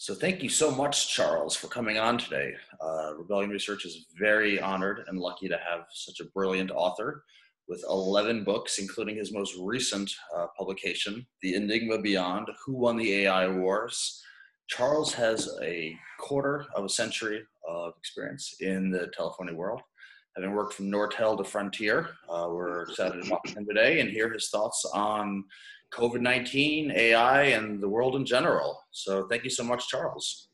So thank you so much, Charles, for coming on today. Uh, Rebellion Research is very honored and lucky to have such a brilliant author with 11 books, including his most recent uh, publication, The Enigma Beyond, Who Won the AI Wars. Charles has a quarter of a century of experience in the telephony world. Having worked from Nortel to Frontier, uh, we're excited to talk to him today and hear his thoughts on COVID 19, AI, and the world in general. So thank you so much, Charles.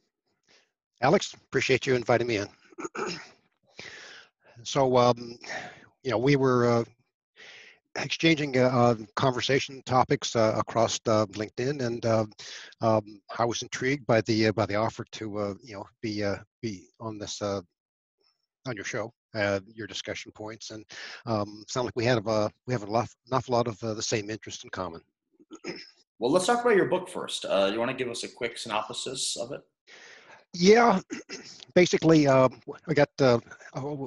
Alex, appreciate you inviting me in. so, um, you know, we were uh, exchanging uh, uh conversation topics uh, across uh, LinkedIn, and uh, um, I was intrigued by the by the offer to you know be be on this on your show. your discussion points and um, sound like we had a we have a awful lot of the same interest in common. Well, let's talk about your book first. Uh, you want to give us a quick synopsis of it? Yeah, basically, uh, I got uh,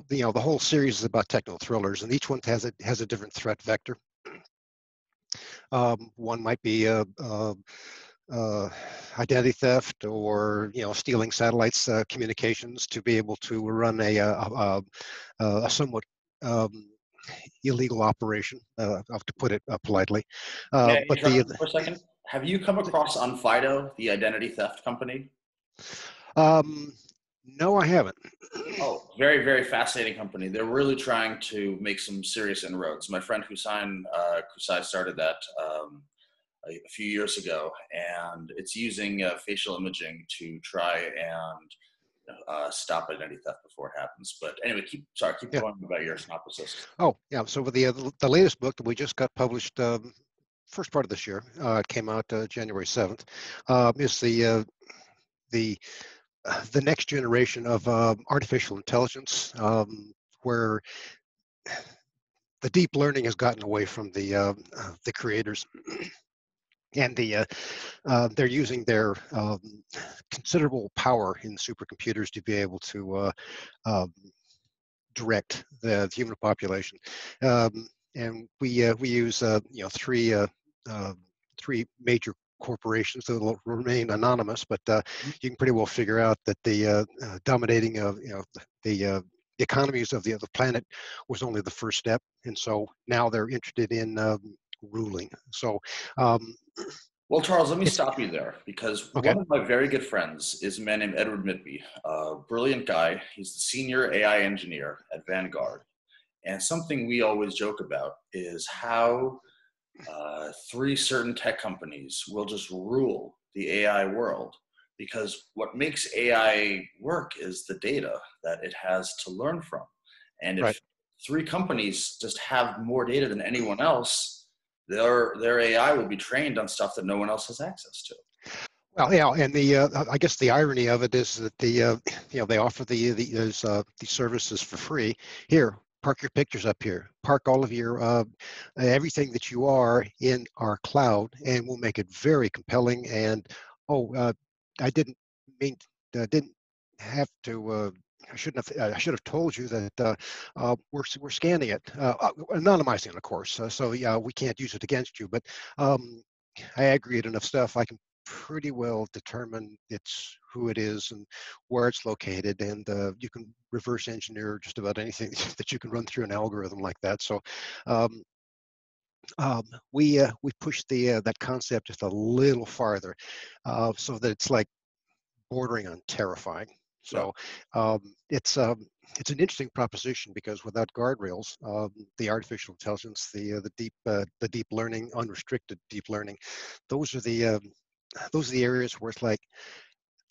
you know the whole series is about techno thrillers, and each one has a has a different threat vector. Um, one might be a, a, a, identity theft, or you know stealing satellites uh, communications to be able to run a a, a somewhat um, illegal operation, uh, to put it uh, politely. Uh, but the, for a second, have you come across Onfido, the identity theft company? Um, no, I haven't. Oh, very, very fascinating company. They're really trying to make some serious inroads. My friend Husayn uh, Kassai started that um, a, a, few years ago, and it's using uh, facial imaging to try and uh, stop identity theft before it happens. But anyway, keep sorry, keep yeah. going about your synopsis. Oh yeah, so with the uh, the latest book that we just got published. Um, first part of this year, uh, it came out uh, January seventh. Um, is the uh, the uh, the next generation of um, artificial intelligence, um, where the deep learning has gotten away from the um, the creators and the uh, uh, they're using their um, considerable power in supercomputers to be able to uh, um, direct the, the, human population. Um, and we uh, we use uh, you know three uh, three major corporations that will remain anonymous, but mm-hmm. you can pretty well figure out that the dominating of you know the economies of the, of the planet was only the first step, and so now they're interested in um, ruling. So, um, well, Charles, let me stop you there because okay. one of my very good friends is a man named Edward Mitby, a brilliant guy. He's the senior AI engineer at Vanguard. And something we always joke about is how uh, three certain tech companies will just rule the AI world because what makes AI work is the data that it has to learn from. And if right. three companies just have more data than anyone else, their their AI will be trained on stuff that no one else has access to. Well, yeah, and the uh, I guess the irony of it is that the uh, you know they offer the the those uh, these services for free. Here, park your pictures up here. Park all of your uh, everything that you are in our cloud, and we'll make it very compelling. And oh, uh, I didn't mean uh, didn't have to I shouldn't have. I should have told you that uh, uh, we're we're scanning it, uh, uh anonymizing, of course. Uh, so yeah, we can't use it against you. But um, I aggregate enough stuff, I can pretty well determine it's who it is and where it's located, and uh, you can reverse engineer just about anything that you can run through an algorithm like that. So. Um, um, we uh, we push the uh, that concept just a little farther, uh, so that it's like bordering on terrifying. So um, it's um, it's an interesting proposition because without guardrails, um, the artificial intelligence, the uh, the deep uh, the deep learning, unrestricted deep learning, those are the um, those are the areas where it's like,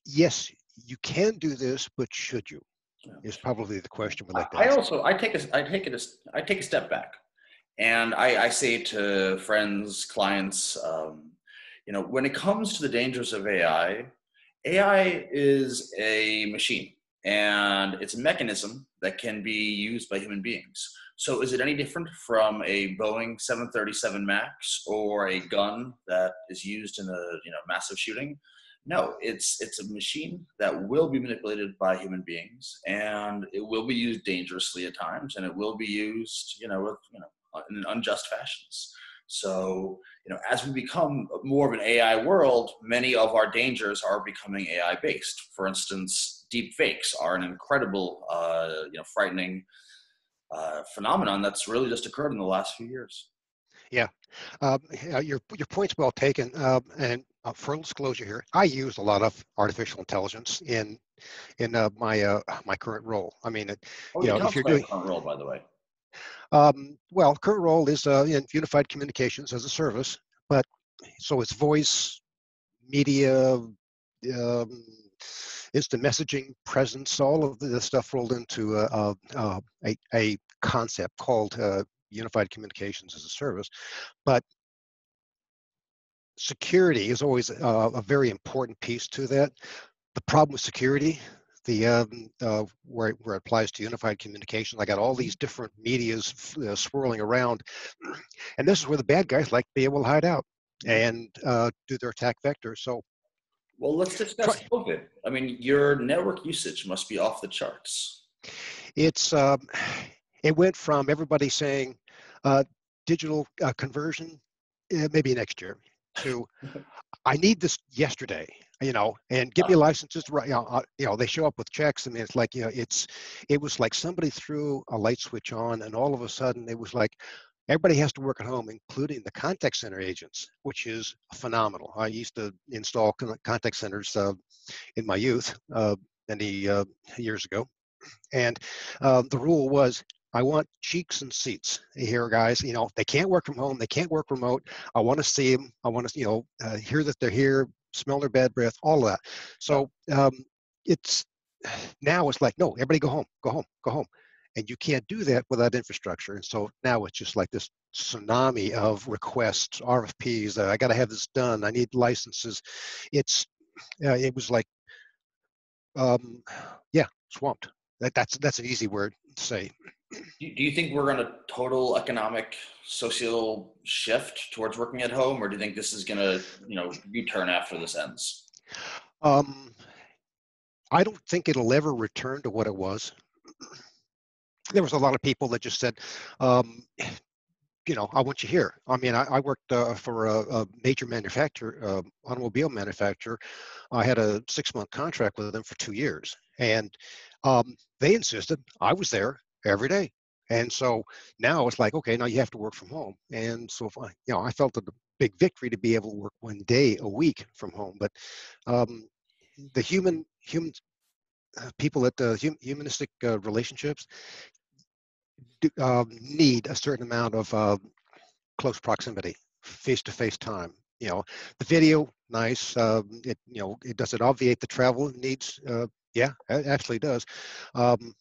yes, you can do this, but should you? Is probably the question we like to I also I take a I take it a, I take a step back, and I, I say to friends, clients, um, you know, when it comes to the dangers of AI, AI is a machine and it's a mechanism that can be used by human beings. So is it any different from a Boeing 737 MAX or a gun that is used in a you know massive shooting? No, it's it's a machine that will be manipulated by human beings and it will be used dangerously at times and it will be used, you know, with, you know, in unjust fashions. So, you know, as we become more of an AI world, many of our dangers are becoming AI based. For instance, deep fakes are an incredible, uh, you know, frightening uh, phenomenon that's really just occurred in the last few years. Yeah, uh, your your point's well taken. Uh, and uh, full disclosure here, I use a lot of artificial intelligence in in uh, my uh, my current role. I mean, oh, you know, if you're doing current role, by the way. Um, well, current role is uh, in unified communications as a service, but so it's voice, media, um, instant messaging, presence, all of the stuff rolled into a, a, a concept called uh, unified communications as a service. But security is always a, a very important piece to that. The problem with security, the um, uh, where, where it applies to unified communications, I got all these different medias uh, swirling around, and this is where the bad guys like to be able to hide out and uh, do their attack vector. So, well, let's discuss COVID. I mean, your network usage must be off the charts. It's um, it went from everybody saying uh, digital uh, conversion uh, maybe next year to I need this yesterday, you know, and give me licenses right. You know, uh, you know, they show up with checks. I mean, it's like you know, it's it was like somebody threw a light switch on, and all of a sudden it was like everybody has to work at home, including the contact center agents, which is phenomenal. I used to install contact centers uh, in my youth uh, many uh, years ago, and uh, the rule was I want cheeks and seats here, guys. You know, they can't work from home. They can't work remote. I want to see them. I want to, you know, uh, hear that they're here, smell their bad breath, all of that. So um, it's now it's like, no, everybody go home, go home, go home. And you can't do that without infrastructure. And so now it's just like this tsunami of requests, RFPs. Uh, I got to have this done. I need licenses. It's, uh, it was like, um, yeah, swamped. That, that's that's an easy word to say. Do you think we're on a total economic social shift towards working at home, or do you think this is going to, you know, U-turn after this ends? Um, I don't think it'll ever return to what it was. There was a lot of people that just said, um, you know, I want you here. I mean, I, I worked uh, for a, a, major manufacturer, uh, automobile manufacturer. I had a six-month contract with them for two years, and um, they insisted I was there every day. And so now it's like, okay, now you have to work from home. And so, I, you know, I felt a big victory to be able to work one day a week from home. But um, the human, human uh, people at the hum, humanistic uh, relationships do, um, need a certain amount of uh, close proximity, face-to-face time. You know, the video, nice. Um, it, you know, it does it obviate the travel needs? Uh, yeah, it actually does. Um,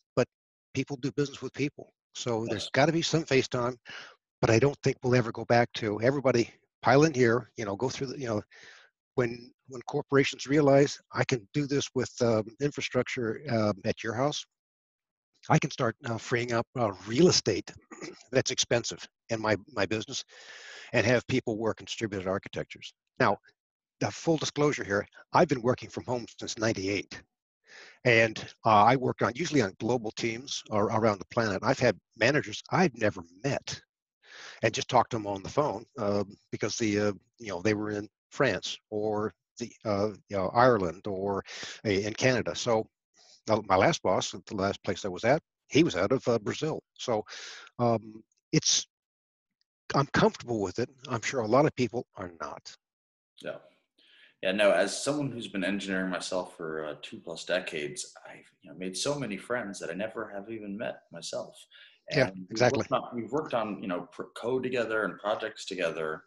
people do business with people. So there's got to be some FaceTime, but I don't think we'll ever go back to everybody pile in here, you know, go through the, you know, when when corporations realize I can do this with um, infrastructure uh, at your house, I can start uh, freeing up uh, real estate that's expensive in my my business, and have people work in distributed architectures. Now, the full disclosure here, I've been working from home since '98. And uh, I work on usually on global teams or around the planet. I've had managers I've never met and just talked to them on the phone uh, because the uh, you know they were in France or the uh, you know, Ireland or in Canada. So my last boss, the last place I was at, he was out of uh, Brazil. So um, it's I'm comfortable with it. I'm sure a lot of people are not. Yeah. Yeah, no. As someone who's been engineering myself for uh, two plus decades, I've you know, made so many friends that I never have even met myself. And yeah, exactly. We've worked, on, we've worked on you know code together and projects together,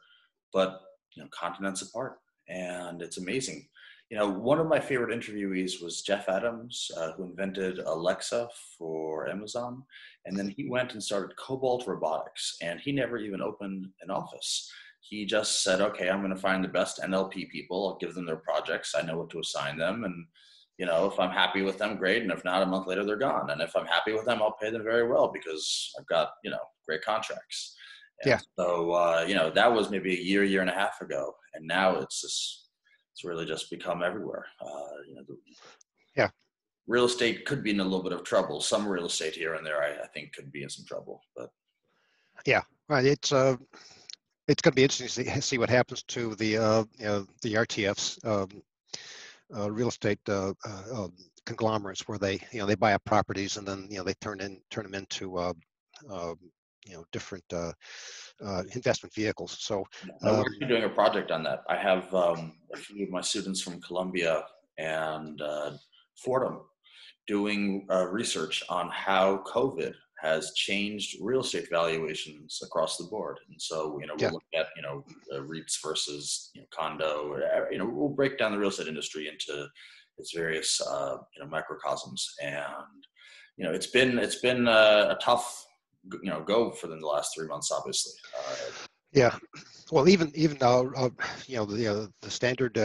but you know continents apart, and it's amazing. You know, one of my favorite interviewees was Jeff Adams, uh, who invented Alexa for Amazon, and then he went and started Cobalt Robotics, and he never even opened an office he just said, okay, I'm going to find the best NLP people. I'll give them their projects. I know what to assign them. And, you know, if I'm happy with them, great. And if not, a month later, they're gone. And if I'm happy with them, I'll pay them very well because I've got, you know, great contracts. And yeah. So, uh, you know, that was maybe a year, year and a half ago. And now it's just, it's really just become everywhere. Uh, you know, the, yeah. Real estate could be in a little bit of trouble. Some real estate here and there, I, I think, could be in some trouble. But yeah, right. It's uh, it's going to be interesting to see, see what happens to the uh, you know, the RTFs um, uh, real estate uh, uh, um, conglomerates where they you know they buy up properties and then you know they turn in turn them into uh, um, you know different uh, uh, investment vehicles. So no, we're um, doing a project on that. I have um, a few of my students from Columbia and Fordham doing research on how COVID has changed real estate valuations across the board. And so, you know, we'll yeah. look at, you know, uh, REITs versus, you know, condo, or, you know, we'll break down the real estate industry into its various, uh, you know, microcosms. And, you know, it's been, it's been a, a tough, you know, go for the last three months, obviously. Uh, yeah. Well, even, even, uh, uh you know, the, uh, the standard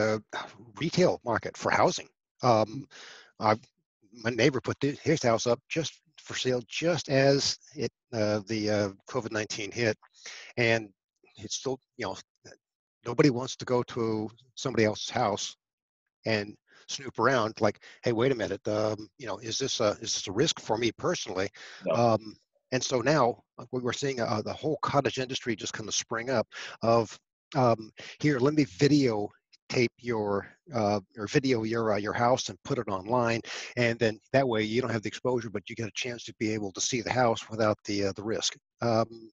retail market for housing. Um, I've, my neighbor put his house up just for sale just as it uh, the uh, COVID-19 hit, and it's still you know nobody wants to go to somebody else's house and snoop around like hey wait a minute um, you know is this a is this a risk for me personally no. um, and so now uh, we're seeing uh, the whole cottage industry just kind of spring up of um, here let me video tape your uh, or video your uh, your house and put it online, and then that way you don't have the exposure, but you get a chance to be able to see the house without the uh, the risk. Um,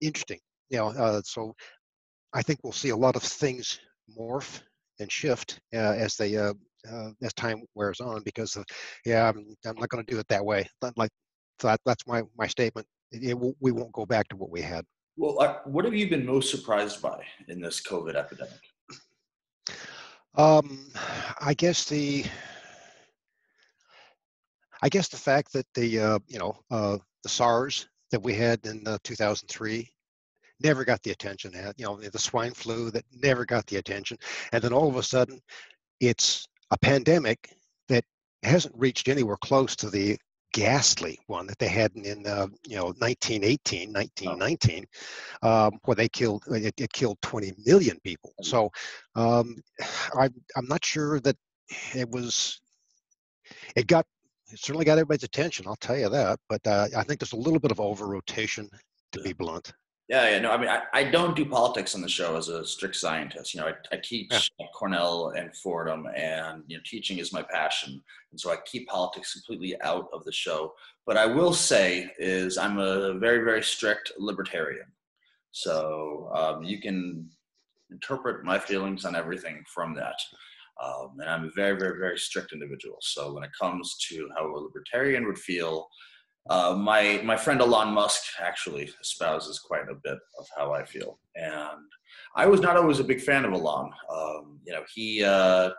interesting, you know. Uh, so I think we'll see a lot of things morph and shift uh, as they uh, as time wears on because of, yeah, I'm, I'm not going to do it that way. Like that, that's my my statement. It, it, we won't go back to what we had. Well, what have you been most surprised by in this COVID epidemic? Um, I guess the I guess the fact that the uh, you know uh, the SARS that we had in uh, 2003 never got the attention that you know the swine flu that never got the attention, and then all of a sudden it's a pandemic that hasn't reached anywhere close to the ghastly one that they had in uh, you know 1918 1919 um, where they killed it, it, killed 20 million people. Mm. so um, I, i'm not sure that it was it got it certainly got everybody's attention i'll tell you that but uh, i think there's a little bit of over rotation to be blunt yeah, yeah, no, I mean, I, I don't do politics on the show as a strict scientist. You know, I, I teach yeah. at Cornell and Fordham, and you know, teaching is my passion, and so I keep politics completely out of the show. But I will say is I'm a very, very strict libertarian. So um, you can interpret my feelings on everything from that. Um, and I'm a very, very, very strict individual. So when it comes to how a libertarian would feel uh, my my friend Elon Musk actually espouses quite a bit of how I feel, and I was not always a big fan of Elon. Um, you know, he, uh,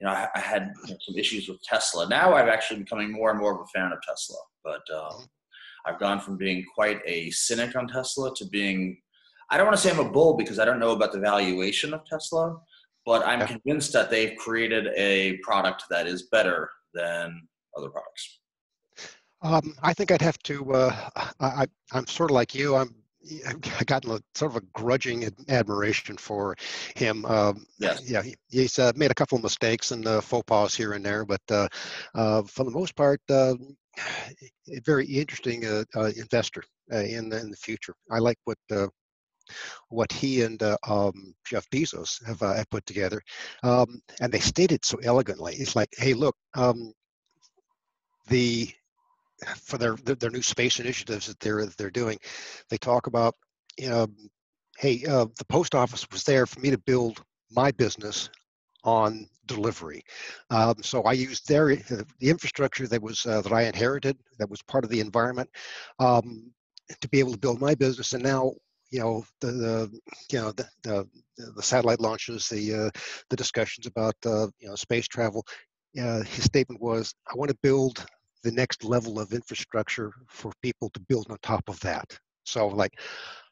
you know, I, I had some issues with Tesla. Now I've actually becoming more and more of a fan of Tesla, but um, I've gone from being quite a cynic on Tesla to being, I don't want to say I'm a bull because I don't know about the valuation of Tesla, but I'm convinced that they've created a product that is better than other products. Um, I think I'd have to. Uh, I, am sort of like you. I'm. I've gotten a sort of a grudging admiration for him. Um, yes. Yeah, he, he's uh, made a couple of mistakes and uh, faux pas here and there, but uh, uh, for the most part, uh, a very interesting investor in the, in the future. I like what what he and uh, um, Jeff Bezos have uh, put together. Um, and they stated so elegantly. It's like, hey, look, um, the for their their new space initiatives that they're they're doing, they talk about, you know, hey, uh, the post office was there for me to build my business on delivery. Um, so I used their the infrastructure that was uh, that I inherited, that was part of the environment, um, to be able to build my business. And now, you know, the, the you know the, the, the satellite launches, the uh, the discussions about uh, you know space travel. Uh, his statement was, "I want to build the next level of infrastructure for people to build on top of that. So like,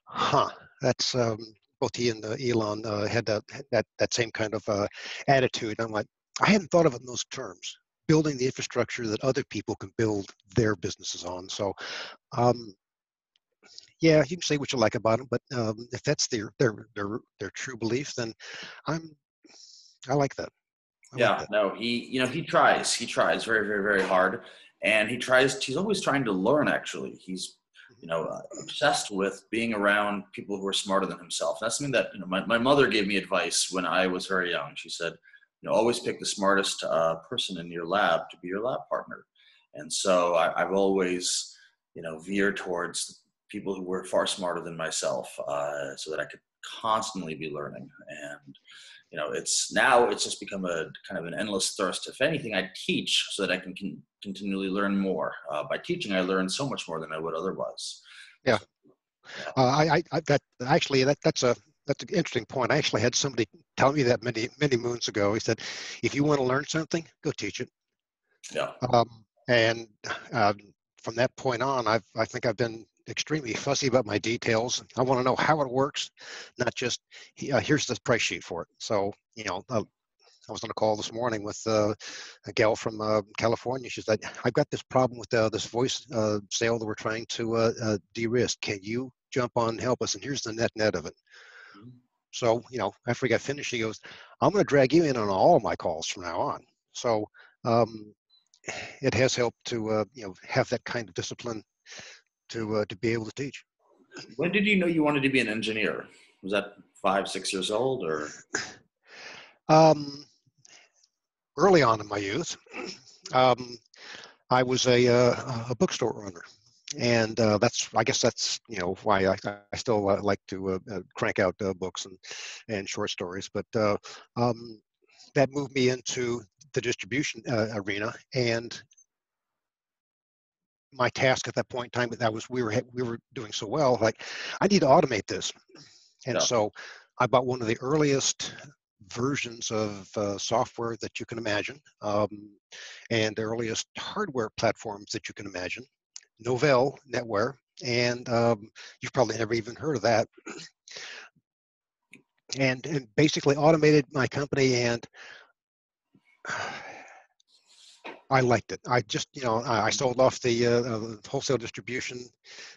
huh, that's um, both he and uh, Elon uh, had that, that that same kind of uh, attitude. I'm like, I hadn't thought of it in those terms. Building the infrastructure that other people can build their businesses on. So, um, yeah, you can say what you like about them, but um, if that's their their their their true belief, then I'm I like that. I yeah, like that. no, he you know he tries he tries very very very hard and he tries he's always trying to learn actually he's you know, uh, obsessed with being around people who are smarter than himself. That's something that, you know, my, my mother gave me advice when I was very young. She said, you know, always pick the smartest uh, person in your lab to be your lab partner. And so I, have always, you know, veered towards people who were far smarter than myself uh, so that I could constantly be learning. And, you know, it's now it's just become a kind of an endless thirst. If anything, I teach so that I can, can continually learn more. Uh, by teaching, I learn so much more than I would otherwise. Yeah. So, yeah. Uh, I, I, that actually, that, that's a, that's an interesting point. I actually had somebody tell me that many, many moons ago. He said, if you want to learn something, go teach it. Yeah. Um, and uh, from that point on, I've, I think I've been extremely fussy about my details. I want to know how it works, not just uh, here's the price sheet for it. So, you know, uh, I was on a call this morning with uh, a gal from uh, California. She said, I've got this problem with uh, this voice uh, sale that we're trying to de-risk. Can you jump on and help us? And here's the net net of it. Mm-hmm. So, you know, after we got finished, she goes, I'm going to drag you in on all my calls from now on. So, um, it has helped to, you know, have that kind of discipline to uh, to be able to teach. When did you know you wanted to be an engineer? Was that five, six years old, or? Um, early on in my youth, um, I was a uh, a bookstore owner, and uh, that's I guess that's you know why I, I still uh, like to uh, uh, crank out uh, books and and short stories. But um, that moved me into the distribution arena, and my task at that point in time But that was we were we were doing so well like i need to automate this and yeah. so i bought one of the earliest versions of uh, software that you can imagine um, and the earliest hardware platforms that you can imagine novell netware and um, you've probably never even heard of that and, and basically automated my company and I liked it. I just, you know, I, sold off the uh, wholesale distribution,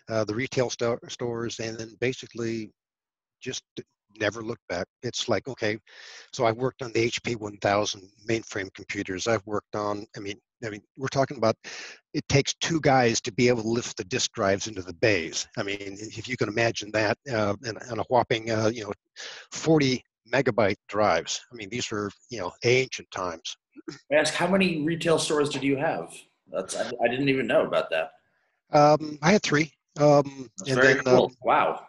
uh, the retail st- stores, and then basically just never looked back. It's like, okay, so I've worked on the HP 1000 mainframe computers. I've worked on, I mean, I mean, we're talking about it takes two guys to be able to lift the disk drives into the bays. I mean, if you can imagine that, uh, and, and a whopping, uh, you know, 40 megabyte drives. I mean, these are, you know, ancient times. I ask, how many retail stores did you have? That's I, I didn't even know about that. Um, I had three. Um, and very then, cool. Um, wow.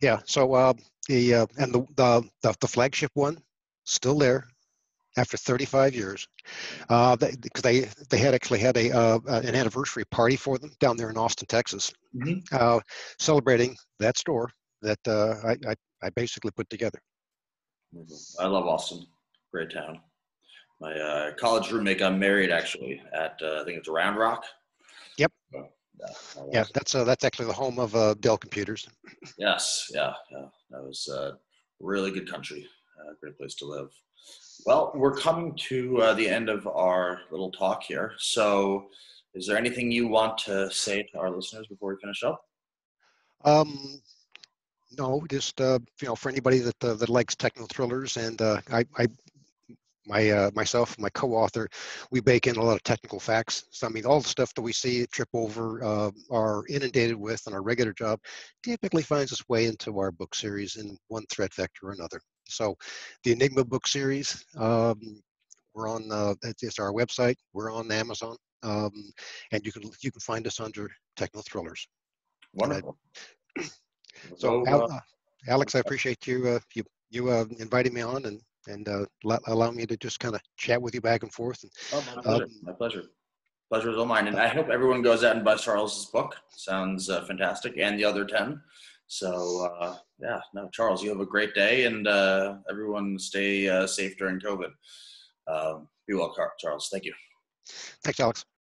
Yeah. So uh, the uh, and the, the, the the flagship one still there after 35 years uh, because they, they, they had actually had a uh, an anniversary party for them down there in Austin, Texas, mm-hmm. uh, celebrating that store that uh, I, I, I basically put together. I love Austin, great town my uh, college roommate got married actually at uh, I think it's Round Rock. Yep. So, yeah, yeah, that's uh, that's actually the home of uh, Dell Computers. Yes, yeah, yeah. That was a uh, really good country, uh, great place to live. Well, we're coming to uh, the end of our little talk here. So, is there anything you want to say to our listeners before we finish up? Um, no, just uh, you know, for anybody that uh, that likes techno thrillers, and uh, I, I my uh, myself, my co-author, we bake in a lot of technical facts. So I mean, all the stuff that we see trip over, uh, are inundated with in our regular job, typically finds its way into our book series in one threat vector or another. So, the Enigma book series, um, we're on uh, it's our website. We're on Amazon, um, and you can you can find us under Techno Thrillers. Wonderful. so, uh, Alex, I appreciate you uh, you you uh, inviting me on and and uh, allow me to just kind of chat with you back and forth. And, oh, my pleasure. Um, my pleasure. Pleasure is all mine. And I hope everyone goes out and buys Charles's book. Sounds uh, fantastic, and the other ten. So uh, yeah, no, Charles, you have a great day, and uh, everyone stay uh, safe during COVID. Um, be well, Charles. Thank you. Thanks, Alex.